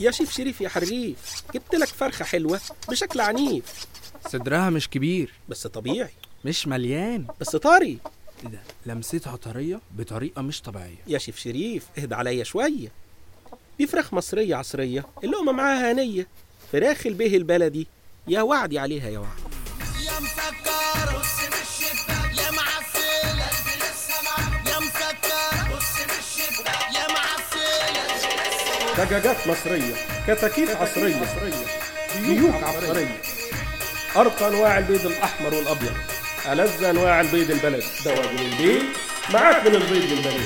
يا شيف شريف يا حريف جبت لك فرخة حلوة بشكل عنيف. صدرها مش كبير. بس طبيعي. مش مليان. بس طري. إيه ده؟ لمستها طرية بطريقة مش طبيعية. يا شيف شريف اهدى عليا شوية. دي فراخ مصرية عصرية اللقمة معاها هنية. فراخ البيه البلدي يا وعدي عليها يا وعد يا مسكر دجاجات مصرية كتاكيت عصرية ديوك عبقرية أرقى أنواع البيض الأحمر والأبيض. ألذ أنواع البيض البلدي. دواجن البيض معاك من البيض البلدي.